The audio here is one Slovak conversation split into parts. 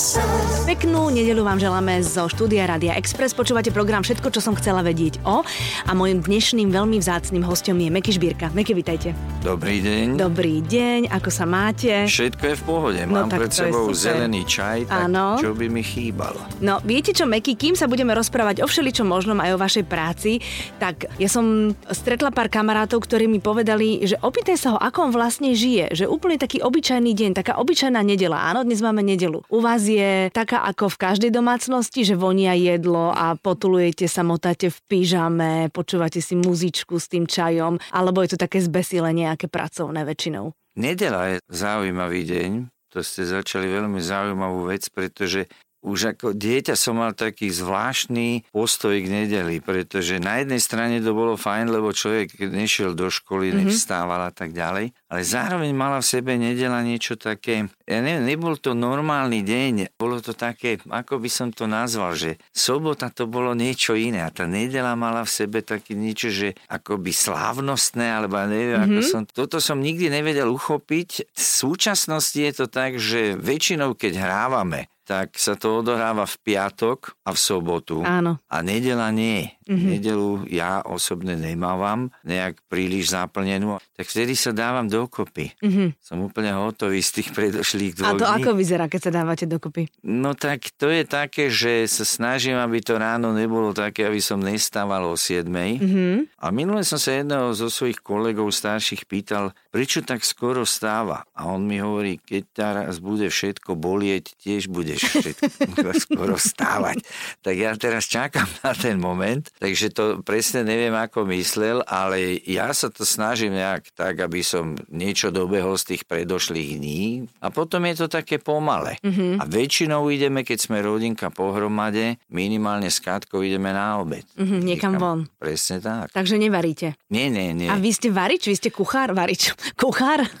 sun. Peknú nedelu vám želáme zo štúdia Radia Express. Počúvate program Všetko, čo som chcela vedieť o. A môjim dnešným veľmi vzácným hostom je Meky Šbírka. Meky, vitajte. Dobrý deň. Dobrý deň, ako sa máte? Všetko je v pohode. No, Mám tak pred sebou zelený čaj, tak Áno. čo by mi chýbalo? No, viete čo, Meky, kým sa budeme rozprávať o všeličom možnom aj o vašej práci, tak ja som stretla pár kamarátov, ktorí mi povedali, že opýtaj sa ho, ako on vlastne žije, že úplne taký obyčajný deň, taká obyčajná nedela. Áno, dnes máme nedelu. U vás je taká ako v každej domácnosti, že vonia jedlo a potulujete sa, motáte v pyžame, počúvate si muzičku s tým čajom, alebo je to také zbesilenie, nejaké pracovné väčšinou. Nedela je zaujímavý deň. To ste začali veľmi zaujímavú vec, pretože už ako dieťa som mal taký zvláštny postoj k nedeli, pretože na jednej strane to bolo fajn, lebo človek nešiel do školy, mm-hmm. nevstával a tak ďalej, ale zároveň mala v sebe nedela niečo také, ja neviem, nebol to normálny deň, bolo to také, ako by som to nazval, že sobota to bolo niečo iné a tá nedela mala v sebe také niečo, že akoby slávnostné, alebo neviem, mm-hmm. ako som, toto som nikdy nevedel uchopiť. V súčasnosti je to tak, že väčšinou, keď hrávame, tak sa to odohráva v piatok a v sobotu. Áno. A nedela nie. Mhm. Mm-hmm. Nedelu ja osobne nemávam nejak príliš zaplnenú. Tak vtedy sa dávam dokopy. Mhm. Som úplne hotový z tých predošlých A dvoch to dní. ako vyzerá, keď sa dávate dokopy? No tak to je také, že sa snažím, aby to ráno nebolo také, aby som nestával o 7. Mhm. A minule som sa jedného zo svojich kolegov starších pýtal, prečo tak skoro stáva? A on mi hovorí, keď teraz bude všetko bolieť, tiež budeš všetko skoro stávať. Tak ja teraz čakám na ten moment, takže to presne neviem, ako myslel, ale ja sa to snažím nejak tak, aby som niečo dobehol z tých predošlých dní a potom je to také pomale. A väčšinou ideme, keď sme rodinka pohromade, minimálne s Katkou ideme na obed. Mhm, niekam von. Presne tak. Takže nevaríte. Nie, nie, nie. A vy ste varič? Vy ste kuchár? Varič. Kuchár?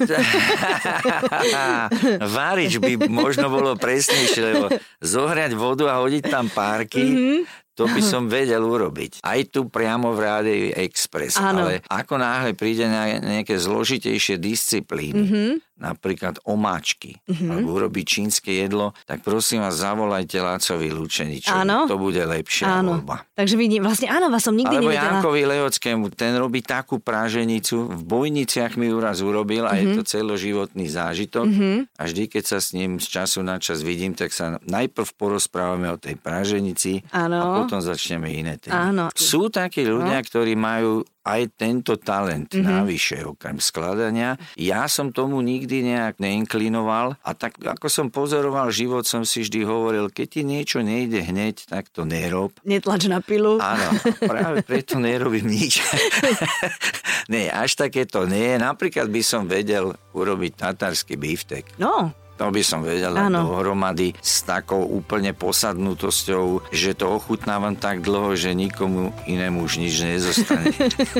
Várič by možno bolo presnejšie, lebo zohrať vodu a hodiť tam párky, Mhm. to by som vedel urobiť. Aj tu priamo v Rádiu Express. Áno. Ale ako náhle príde na nejaké zložitejšie disciplíny, Mhm. Napríklad omáčky, alebo urobiť čínske jedlo, tak prosím vás, zavolajte Lácovi Lučeničovi. Áno. To bude lepšia Áno. voľba. Takže ne- vlastne, áno, vás som nikdy Alebo nevidela. Jankovi Leockému, ten robí takú práženicu, v Bojniciach mi ju raz urobil a Mhm. je to celoživotný zážitok. A vždy, keď sa s ním z času na čas vidím, tak sa najprv porozprávame o tej práženici Áno. a potom začneme iné témy. Áno. Sú takí ľudia, ktorí majú aj tento talent Mhm. mm-hmm. navyše, okrem skladania. Ja som tomu nikdy nejak neinklinoval a tak ako som pozoroval život, som si vždy hovoril, keď ti niečo nejde hneď, tak to nerob. Netlač na pilu. Áno, práve preto nerobím nič. nie, až také to nie. Napríklad by som vedel urobiť tatarský biftek. No, To by som vedel dohromady s takou úplne posadnutosťou, že to ochutnávam tak dlho, že nikomu inému už nič nezostane.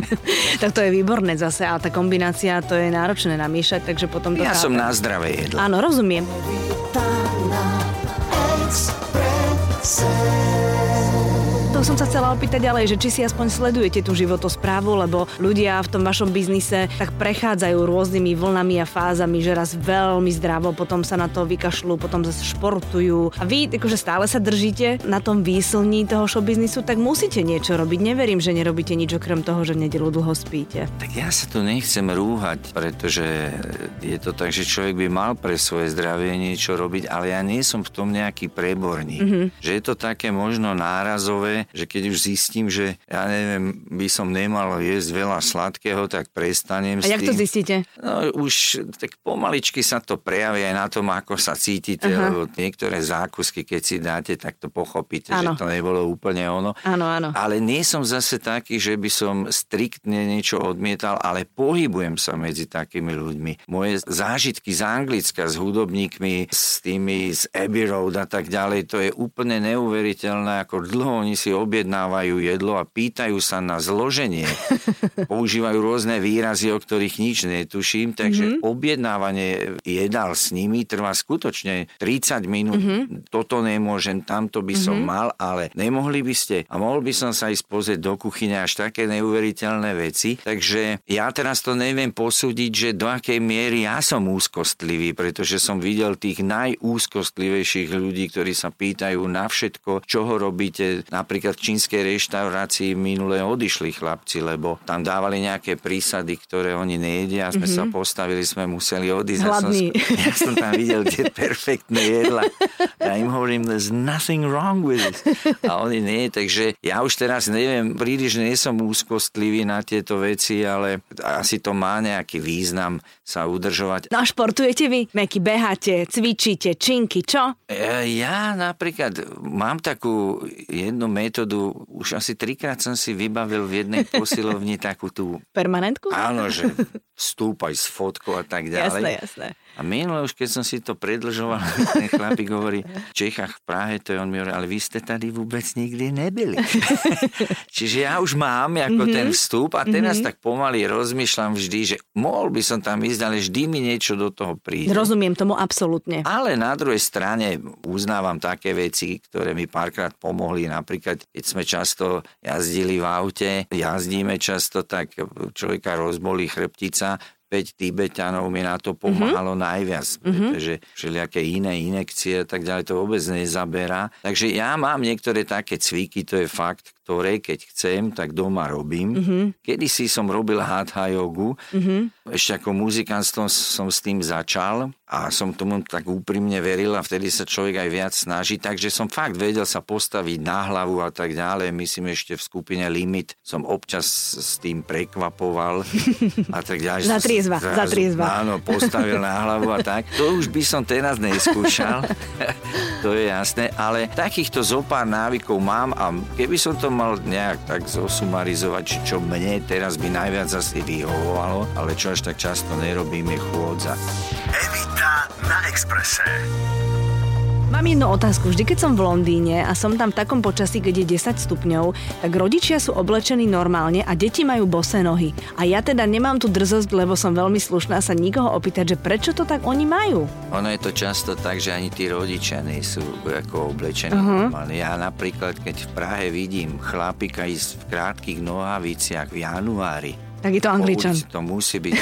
tak to je výborné zase, ale tá kombinácia, to je náročné namiešať, takže potom to ja som chápem. na zdravé jedlo. Áno, rozumiem. To som sa chcela opýtať ďalej, že či si aspoň sledujete tú životosprávu, lebo ľudia v tom vašom biznise tak prechádzajú rôznymi vlnami a fázami, že raz veľmi zdravo, potom sa na to vykašľú, potom zase športujú. A vy akože stále sa držíte na tom výslní toho showbiznisu, tak musíte niečo robiť. Neverím, že nerobíte nič okrem toho, že v nedelu dlho spíte. Tak ja sa tu nechcem rúhať, pretože je to tak, že človek by mal pre svoje zdravie niečo robiť, ale ja nie som v tom nejaký preborník. Mhm. Mm-hmm. Že je to také možno nárazové, že keď už zistím, že ja neviem, by som nemal jesť veľa sladkého, tak prestanem A jak to zistíte? No už tak pomaličky sa to prejaví aj na tom, ako sa cítite, Aha. lebo niektoré zákusky, keď si dáte, tak to pochopíte, Áno. že to nebolo úplne ono. Áno, áno. Ale nie som zase taký, že by som striktne niečo odmietal, ale pohybujem sa medzi takými ľuďmi. Moje zážitky z Anglicka, s hudobníkmi, s tými z Abbey Road a tak ďalej, to je úplne neuveriteľné, ako dlho oni si objednávajú jedlo a pýtajú sa na zloženie. Používajú rôzne výrazy, o ktorých nič netuším, takže mm-hmm. objednávanie jedál s nimi trvá skutočne 30 minút. Mm-hmm. Toto nemôžem, tamto by som mm-hmm. mal, ale nemohli by ste a mohol by som sa ísť pozrieť do kuchyne až také neuveriteľné veci. Takže ja teraz to neviem posúdiť, že do akej miery ja som úzkostlivý, pretože som videl tých najúzkostlivejších ľudí, ktorí sa pýtajú na všetko, čo ho robíte. Napríklad v čínskej reštaurácii minule odišli chlapci, lebo tam dávali nejaké prísady, ktoré oni nejedia sme mm-hmm. sa postavili, sme museli odísť. Ja som, ja som tam videl tie perfektné jedla. Ja im hovorím, there's nothing wrong with it. A oni nie, takže ja už teraz neviem, príliš nie som úzkostlivý na tieto veci, ale asi to má nejaký význam sa udržovať. No a športujete vy? Meky, beháte, cvičíte, činky, čo? E, ja napríklad mám takú jednu metódu, už asi trikrát som si vybavil v jednej posilovni takú tú... Permanentku? Áno, že stúpaj s fotkou a tak ďalej. Jasné, jasné. A minule už keď som si to predlžoval, ten chlapík hovorí, v Čechách, v Prahe, to je on mi hovorí, ale vy ste tady vôbec nikdy nebyli. Čiže ja už mám ako mm-hmm. ten vstup a teraz mm-hmm. tak pomaly rozmýšľam vždy, že mohol by som tam ísť, ale vždy mi niečo do toho príde. Rozumiem tomu absolútne. Ale na druhej strane uznávam také veci, ktoré mi párkrát pomohli. Napríklad, keď sme často jazdili v aute, jazdíme často, tak človeka rozbolí chrbtica, 5 Tibetanov mi na to pomáhalo mm-hmm. najviac, mhm. pretože všelijaké iné inekcie a tak ďalej to vôbec nezaberá. Takže ja mám niektoré také cviky, to je fakt, ktoré keď chcem, tak doma robím. Mm-hmm. Kedy si som robil hatha jogu, mm-hmm. ešte ako muzikant som, som s tým začal a som tomu tak úprimne veril a vtedy sa človek aj viac snaží, takže som fakt vedel sa postaviť na hlavu a tak ďalej. Myslím ešte v skupine Limit som občas s tým prekvapoval a tak ďalej. za triezva, za triezva. Áno, postavil na hlavu a tak. To už by som teraz neskúšal, to je jasné, ale takýchto zopár návykov mám a keby som to mal nejak tak zosumarizovať, čo mne teraz by najviac asi vyhovovalo, ale čo až tak často nerobím je chôdza. Evita na Exprese. Mám jednu otázku. Vždy, keď som v Londýne a som tam v takom počasí, keď je 10 stupňov, tak rodičia sú oblečení normálne a deti majú bosé nohy. A ja teda nemám tu drzosť, lebo som veľmi slušná sa nikoho opýtať, že prečo to tak oni majú. Ono je to často tak, že ani tí rodičia nie sú ako oblečení uh-huh. normálne. Ja napríklad, keď v Prahe vidím chlapika ísť v krátkých nohaviciach v januári, tak je to angličan. To musí byť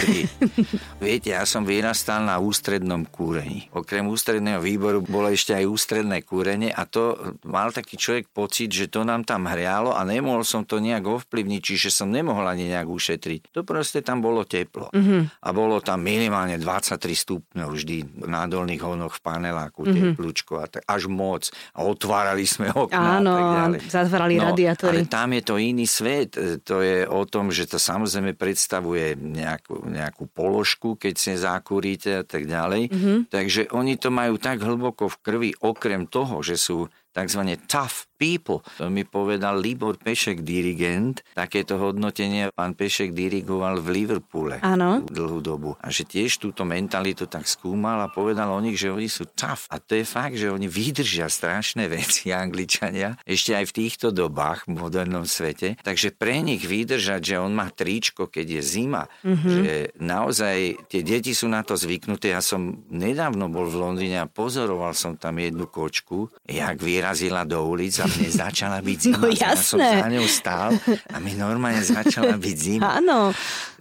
Viete, ja som vyrastal na ústrednom kúrení. Okrem ústredného výboru bolo ešte aj ústredné kúrenie a to mal taký človek pocit, že to nám tam hrialo a nemohol som to nejak ovplyvniť, čiže som nemohol ani nejak ušetriť. To proste tam bolo teplo. Mm-hmm. A bolo tam minimálne 23 stupňov vždy na dolných honoch v paneláku, mm-hmm. teplúčko a tak, až moc. A otvárali sme okná Áno, a tak ďalej. zatvárali no, radiátory. Ale tam je to iný svet. To je o tom, že to samozrejme samozrejme predstavuje nejakú, nejakú položku, keď si zakúrite a tak ďalej. Mm-hmm. Takže oni to majú tak hlboko v krvi, okrem toho, že sú tzv. tough people. To mi povedal Libor Pešek, dirigent. Takéto hodnotenie pán Pešek dirigoval v Liverpoole Áno. dlhú dobu. A že tiež túto mentalitu tak skúmal a povedal o nich, že oni sú tough. A to je fakt, že oni vydržia strašné veci, Angličania, ešte aj v týchto dobách v modernom svete. Takže pre nich vydržať, že on má tričko, keď je zima, mm-hmm. že naozaj tie deti sú na to zvyknuté. Ja som nedávno bol v Londýne a pozoroval som tam jednu kočku, jak vyrazila do ulic a mne začala byť zima. No jasné. Ja som za ňou stál a mi normálne začala byť zima. Áno.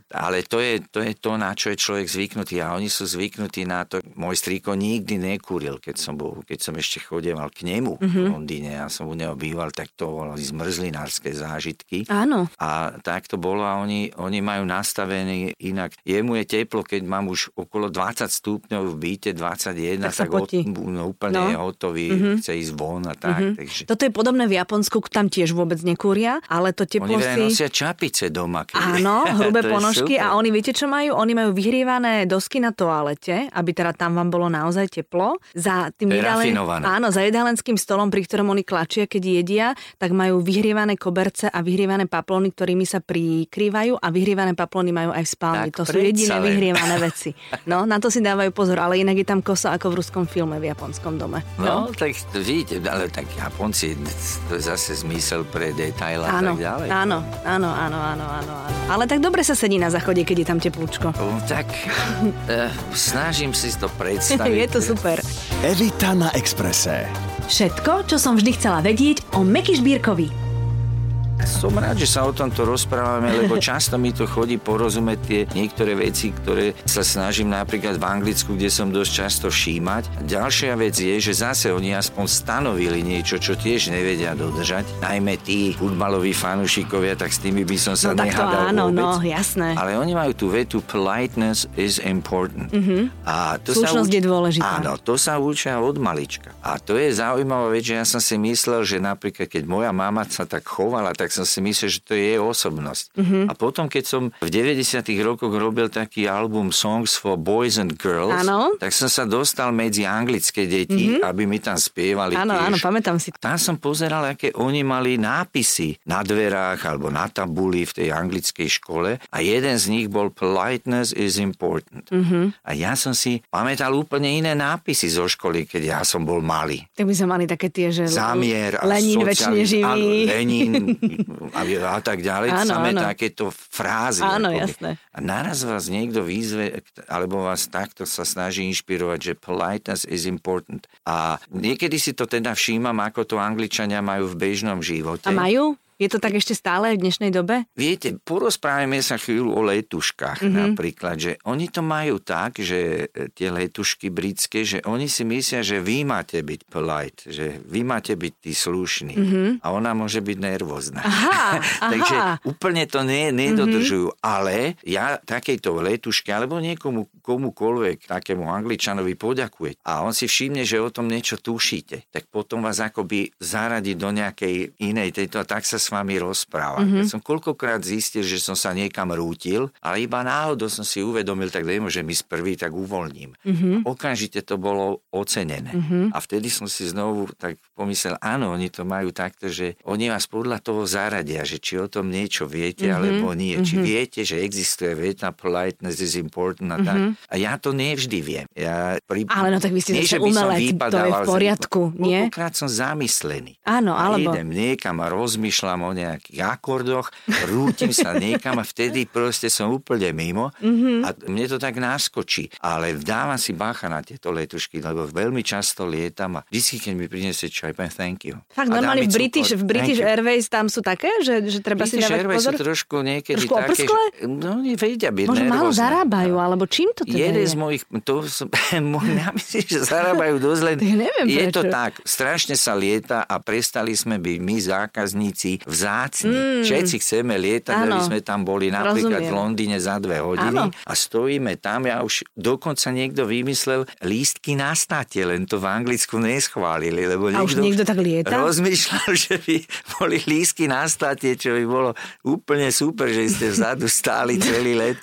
Ale to je, to je to, na čo je človek zvyknutý a oni sú zvyknutí na to. Môj strýko nikdy nekúril, keď som, bol, keď som ešte chodieval k nemu mm-hmm. v mhm. Londýne. Ja som u neho býval, tak to boli zmrzlinárske zážitky. Áno. A tak to bolo a oni, oni majú nastavený inak. Jemu je teplo, keď mám už okolo 20 stupňov v byte, 21, tak, tak od, no, úplne no. je hotový, mm-hmm. chce ísť von a tak. Mm-hmm. Takže... Toto je podobné v Japonsku, tam tiež vôbec nekúria, ale to teplo Oni si... nosia čapice doma. Keď... Áno, hrubé ponožky ponožky a oni viete, čo majú? Oni majú vyhrievané dosky na toalete, aby teda tam vám bolo naozaj teplo. Za tým jedalen-. Áno, za jedálenským stolom, pri ktorom oni klačia, keď jedia, tak majú vyhrievané koberce a vyhrievané paplony, ktorými sa prikrývajú a vyhrievané paplony majú aj v spálni. Tak to sú jediné vyhrievané veci. No, na to si dávajú pozor, ale inak je tam kosa ako v ruskom filme v japonskom dome. No, tak to vidíte, ale tak Japonci, to je zase zmysel pre detail a Áno, tak ďalej. áno, áno, áno, áno, áno, áno. Ale tak dobre sa sedí na záchode, keď je tam teplúčko. Tak eh, snažím si to predstaviť. je to super. Evita na Exprese. Všetko, čo som vždy chcela vedieť o Meky Žbírkovi. Som rád, že sa o tomto rozprávame, lebo často mi to chodí porozumieť tie niektoré veci, ktoré sa snažím napríklad v Anglicku, kde som dosť často všímať. Ďalšia vec je, že zase oni aspoň stanovili niečo, čo tiež nevedia dodržať. Najmä tí futbaloví fanúšikovia, tak s tými by som sa No nehádal áno, vôbec. no, jasné. Ale oni majú tú vetu politeness is important. A to. Slušnosť sa je dôležitá. Áno, to sa učia od malička. A to je zaujímavá vec, že ja som si myslel, že napríklad keď moja mama sa tak chovala, tak som si myslel, že to je jej osobnosť. Mhm. A potom, keď som v 90 rokoch robil taký album Songs for Boys and Girls, Áno. tak som sa dostal medzi anglické deti, aby mi tam spievali Áno, áno, pamätám si. Tam som pozeral, aké oni mali nápisy na dverách alebo na tabuli v tej anglickej škole a jeden z nich bol Politeness is important. Mm-hmm. A ja som si pamätal úplne iné nápisy zo školy, keď ja som bol malý. Tak by sme mali také tie, že Zamier a Lenin socializm- väčšine živý. Áno, Lenin a, a tak ďalej. Áno, Samé áno. takéto frázy. Áno, akoby. jasné. A naraz vás niekto výzve, alebo vás takto sa snaží inšpirovať, že politeness is important. A niekedy si to teda všímam, ako to Angličania majú v bežnom živote. A majú? Je to tak ešte stále v dnešnej dobe? Viete, porozprávame sa chvíľu o letuškách Mhm. mm-hmm. napríklad, že oni to majú tak, že e, tie letušky britské, že oni si myslia, že vy máte byť polite, že vy máte byť tí slušní mm-hmm. a ona môže byť nervózna. Aha, Takže aha. Úplne to ne, nedodržujú, mm-hmm. ale ja takejto letuške alebo niekomu komukoľvek, takému angličanovi poďakuje a on si všimne, že o tom niečo tušíte, tak potom vás akoby zaradí do nejakej inej tejto a tak sa s vami rozpráva. Mm-hmm. Ja som koľkokrát zistil, že som sa niekam rútil, ale iba náhodou som si uvedomil, tak nemôžem ísť prvý, tak uvoľním. Mm-hmm. Okamžite to bolo ocenené. Mm-hmm. A vtedy som si znovu tak pomyslel, áno, oni to majú takto, že oni vás podľa toho zaradia, že či o tom niečo viete, mm-hmm. alebo nie. Mm-hmm. Či viete, že existuje veta politeness is important a tak. Mm-hmm. A ja to nevždy viem. Ja pri... Ale no tak vy ste Nie, že by som to je v poriadku, nie? Koľkokrát som zamyslený. Áno, alebo... idem niekam a rozmýšľam o nejakých akordoch, rútim sa niekam a vtedy proste som úplne mimo Mhm. a mne to tak naskočí. Ale dávam si bacha na tieto letušky, lebo veľmi často lietam a vždy, keď mi priniesie čaj, poviem thank you. Fakt, normálne v British, v British. Airways tam sú také, že, že treba si British dávať Airways pozor? sú trošku niekedy Trošku také, že, no oni vedia byť Možno málo zarábajú, alebo čím to teda Jeden je? z mojich, to som, ja myslím, že zarábajú dosť len. Neviem je to prečo. tak, strašne sa lieta a prestali sme byť my zákazníci vzácni. Mm. Všetci chceme lietať, Áno. aby sme tam boli napríklad Rozumiem. v Londýne za dve hodiny Áno. a stojíme tam. Ja už dokonca niekto vymyslel lístky na state, len to v Anglicku neschválili, lebo A už niekto tak lieta? rozmýšľal, že by boli lístky na state, čo by bolo úplne super, že ste vzadu stáli celý let.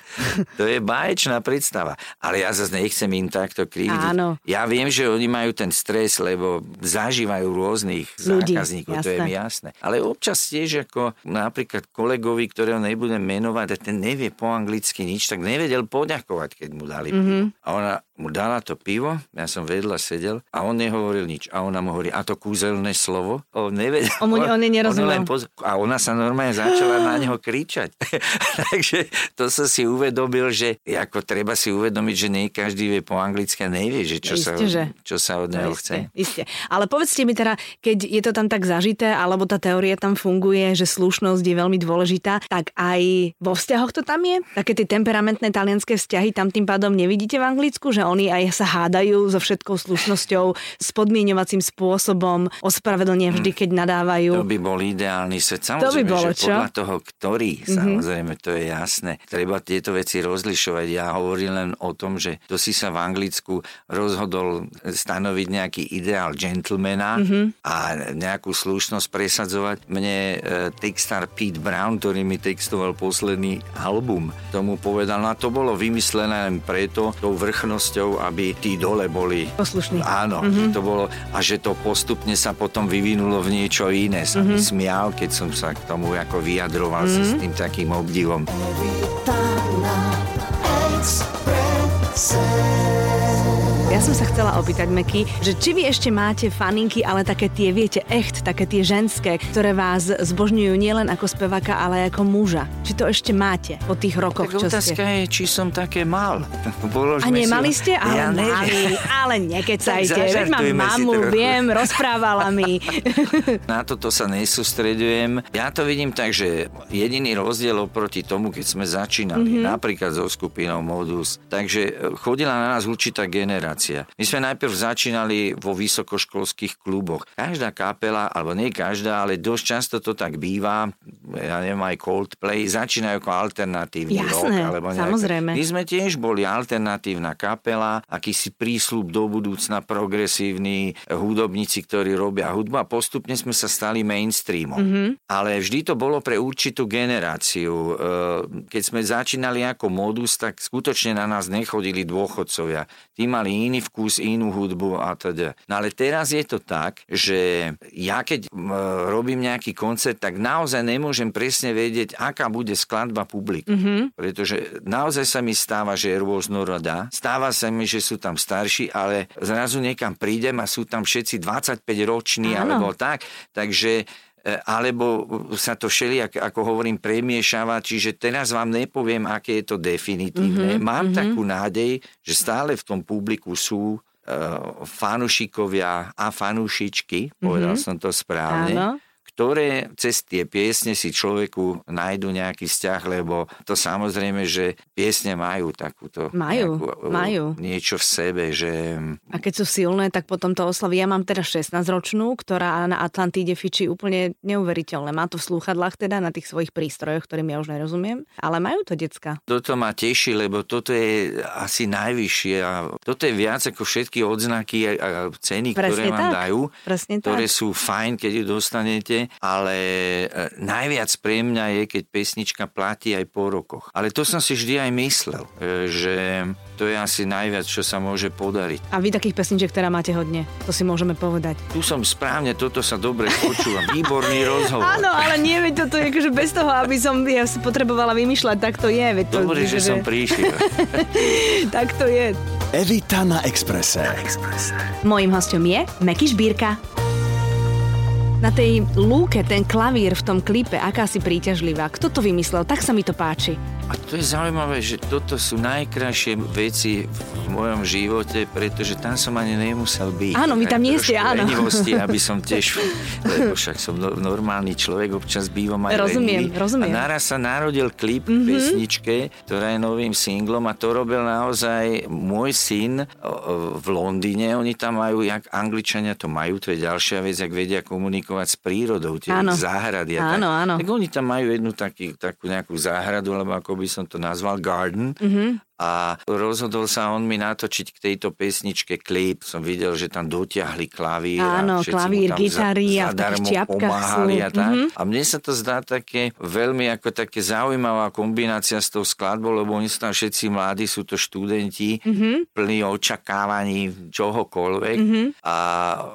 To je báječná predstava. Ale ja zase nechcem im takto krivdiť. Áno. Ja viem, že oni majú ten stres, lebo zažívajú rôznych Ľudí, zákazníkov, to je jasné. mi jasné. Ale občas tiež ako napríklad kolegovi, ktorého nebudem menovať, a ten nevie po anglicky nič, tak nevedel poďakovať, keď mu dali Mhm. pivo. A ona mu dala to pivo, ja som vedľa sedel a on nehovoril nič. A ona mu hovorí, a to kúzelné slovo? On nevedel. On on jej nerozumel. len poz- a ona sa normálne začala na neho kričať. Takže to som si uvedomil, že ako treba si uvedomiť, že nie každý vie po anglicky a nevie, že čo, sa, Isté, že. čo sa od neho chce. Isté, isté. Ale povedzte mi teda, keď je to tam tak zažité, alebo tá teória tam funguje, že slušnosť je veľmi dôležitá, tak aj vo vzťahoch to tam je? Také tie temperamentné talianské vzťahy tam tým pádom nevidíte v Anglicku, že oni aj sa hádajú so všetkou slušnosťou, s podmienovacím spôsobom, ospravedlnia vždy, keď nadávajú. To by bol ideálny svet. To by Samozrejme, bolo, že čo? podľa toho, ktorý, Mhm. samozrejme, to je jasné. Treba tieto veci rozlišovať. Ja hovorím len o tom, že to si sa v Anglicku rozhodol stanoviť nejaký ideál gentlemana Mhm. mm-hmm. a nejakú slušnosť presadzovať. Mne e, textár Pete Brown, ktorý mi textoval posledný album, tomu povedal, no a to bolo vymyslené len preto, tou vrchnosťou, aby tí dole boli... Poslušní. Áno, mm-hmm. to bolo, a že to postupne sa potom vyvinulo v niečo iné. Sa mm-hmm. mi smial, keď som sa k tomu ako vyjadroval mm-hmm. s tým takým obdivom. Ja som sa chcela opýtať, Meky, že či vy ešte máte faninky, ale také tie, viete, echt, také tie ženské, ktoré vás zbožňujú nielen ako speváka, ale ako muža. Či to ešte máte po tých rokoch, tak čo otázka ste? je, či som také mal. Bolo, A nemali ste? Ale ja mali, ale nekecajte. Veď mám mamu, viem, rozprávala mi. Na toto sa nesústredujem. Ja to vidím tak, že jediný rozdiel oproti tomu, keď sme začínali, Mhm. mm-hmm. napríklad so skupinou Modus, takže chodila na nás určitá generácia. My sme najprv začínali vo vysokoškolských kluboch. Každá kapela, alebo nie každá, ale dosť často to tak býva, ja neviem, aj Coldplay, začínajú ako alternatívny Jasné, rock. Alebo nejaké- samozrejme. My sme tiež boli alternatívna kapela, akýsi prísľub do budúcna, progresívni hudobníci, ktorí robia hudbu a postupne sme sa stali mainstreamom. Mhm. Mm-hmm. Ale vždy to bolo pre určitú generáciu. E, Keď sme začínali ako modus, tak skutočne na nás nechodili dôchodcovia. Tí mali iný vkus, inú hudbu a teda. No ale teraz je to tak, že ja keď robím nejaký koncert, tak naozaj nemôžem presne vedieť, aká bude skladba publika. Mm-hmm. Pretože naozaj sa mi stáva, že je rôznorodá. Stáva sa mi, že sú tam starší, ale zrazu niekam prídem a sú tam všetci 25 roční alebo tak. Takže alebo sa to všeli, ako hovorím, premiešava, čiže teraz vám nepoviem, aké je to definitívne. Mm-hmm, Mám mm-hmm. takú nádej, že stále v tom publiku sú uh, fanušikovia a fanúšičky, povedal mm-hmm. som to správne, Áno. Ktoré cez tie piesne si človeku nájdu nejaký vzťah, lebo to samozrejme, že piesne majú takúto Majú, nejakú, uh, majú. niečo v sebe, že A keď sú silné, tak potom to oslaví. Ja mám teraz 16-ročnú, ktorá na Atlantíde fičí úplne neuveriteľné. Má to v slúchadlách teda na tých svojich prístrojoch, ktorým ja už nerozumiem, ale majú to decka. Toto ma teší, lebo toto je asi najvyššie a toto je viac ako všetky odznaky a ceny, ktoré Presne vám tak. dajú, Presne ktoré tak. sú fajn, keď ju dostanete, ale e, najviac pre mňa je, keď pesnička platí aj po rokoch. Ale to som si vždy aj myslel, e, že to je asi najviac, čo sa môže podariť. A vy takých pesničiek teda máte hodne, to si môžeme povedať. Tu som správne, toto sa dobre počúva. Výborný rozhovor. Áno, ale nie, veď toto je akože bez toho, aby som ja si potrebovala vymýšľať, tak to je. Veď to, Dobre, že som prišiel. Tak to je. Evita na Exprese. Mojím hostom je Meky Šbírka. Na tej lúke, ten klavír v tom klipe, aká si príťažlivá. Kto to vymyslel? Tak sa mi to páči. A to je zaujímavé, že toto sú najkrajšie veci v mojom živote, pretože tam som ani nemusel byť. Áno, my tam nie ste, áno. Lenivosti, aby som tiež, lebo však som no- normálny človek, občas bývam aj Rozumiem, lenivý. rozumiem. A naraz sa narodil klip mm-hmm. pesničke, ktorá je novým singlom a to robil naozaj môj syn v Londýne. Oni tam majú, jak Angličania to majú, to je ďalšia vec, ak vedia komunikovať s prírodou, tie Áno. záhrady. a Áno, tak. áno. Tak oni tam majú jednu taký, takú nejakú záhradu, alebo ako by som to nazval, garden. Mhm. Mm-hmm. A rozhodol sa on mi natočiť k tejto pesničke klip. Som videl, že tam dotiahli klavír. Áno, a klavír, gitary a v takých pomáhali sú. a tak. Mhm. A mne sa to zdá také veľmi ako také zaujímavá kombinácia s tou skladbou, lebo oni sú tam všetci mladí, sú to študenti, Mhm. plní očakávaní čohokoľvek. A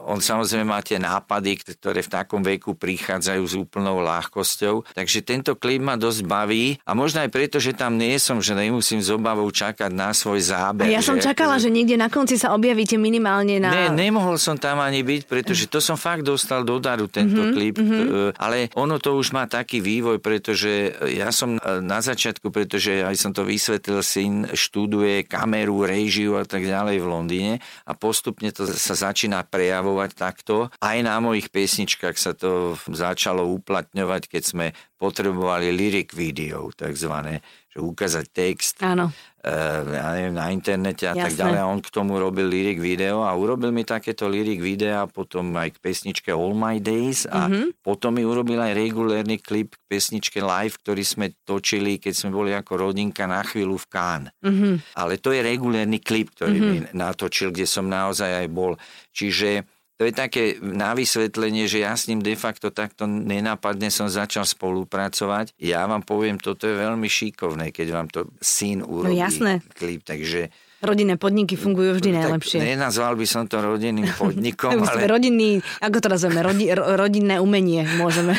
on samozrejme má tie nápady, ktoré v takom veku prichádzajú s úplnou ľahkosťou. Takže tento klip ma dosť baví a možno aj preto, že tam nie som, že nemusím s obavou čakať na svoj záber. A ja som že- čakala, že niekde na konci sa objavíte minimálne na... Ne, nemohol som tam ani byť, pretože to som fakt dostal do daru, tento mm-hmm, klip. Mm-hmm. Ale ono to už má taký vývoj, pretože ja som e, na začiatku, pretože aj som to vysvetlil, syn študuje kameru, režiu a tak ďalej v Londýne a postupne to sa začína prejavovať takto. Aj na mojich pesničkách sa to začalo uplatňovať, keď sme potrebovali lyric video, takzvané, že ukázať text Áno. eh, ja neviem, na internete a tak Jasné. ďalej. A on k tomu robil lyric video a urobil mi takéto lyric videa potom aj k pesničke All My Days a mm-hmm. potom mi urobil aj regulérny klip k pesničke Live, ktorý sme točili, keď sme boli ako rodinka na chvíľu v Cannes. Mm-hmm. Ale to je regulérny klip, ktorý mm-hmm. mi natočil, kde som naozaj aj bol. Čiže to je také na vysvetlenie, že ja s ním de facto takto nenápadne som začal spolupracovať. Ja vám poviem, toto je veľmi šikovné, keď vám to syn urobí no, jasné. klip, takže Rodinné podniky fungujú vždy najlepšie. Tak nenazval by som to rodinným podnikom, ale... Rodinný, ako to nazveme, rodi, rodinné umenie môžeme.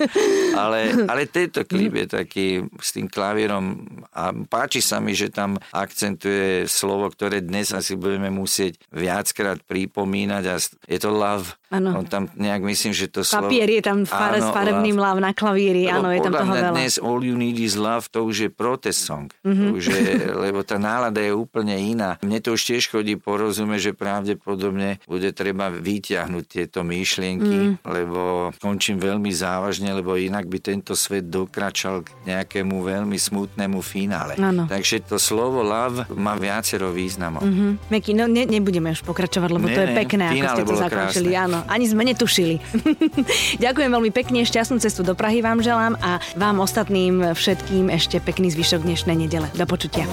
ale, ale tento klip je taký s tým klavírom a páči sa mi, že tam akcentuje slovo, ktoré dnes asi budeme musieť viackrát pripomínať a je to love. Ano. On tam nejak myslím, že to slovo... Papier je tam fare, s farebným love na klavíri, áno, je tam toho veľa. dnes All You Need Is Love, to už je protest song. Mm-hmm. Už je, lebo tá nálada je úplne iná. Mne to už tiež chodí porozumieť, že pravdepodobne bude treba vyťahnuť tieto myšlienky, mm. lebo končím veľmi závažne, lebo inak by tento svet dokračal k nejakému veľmi smutnému finále. Ano. Takže to slovo love má viacero významov. Mm-hmm. Meky, no ne, nebudeme už pokračovať, lebo ne, to je pekné, ako ste to zakončili. Áno, Áno, ani sme netušili. Ďakujem veľmi pekne, šťastnú cestu do Prahy vám želám a vám ostatným všetkým ešte pekný zvyšok dnešnej nedele. Do počutia.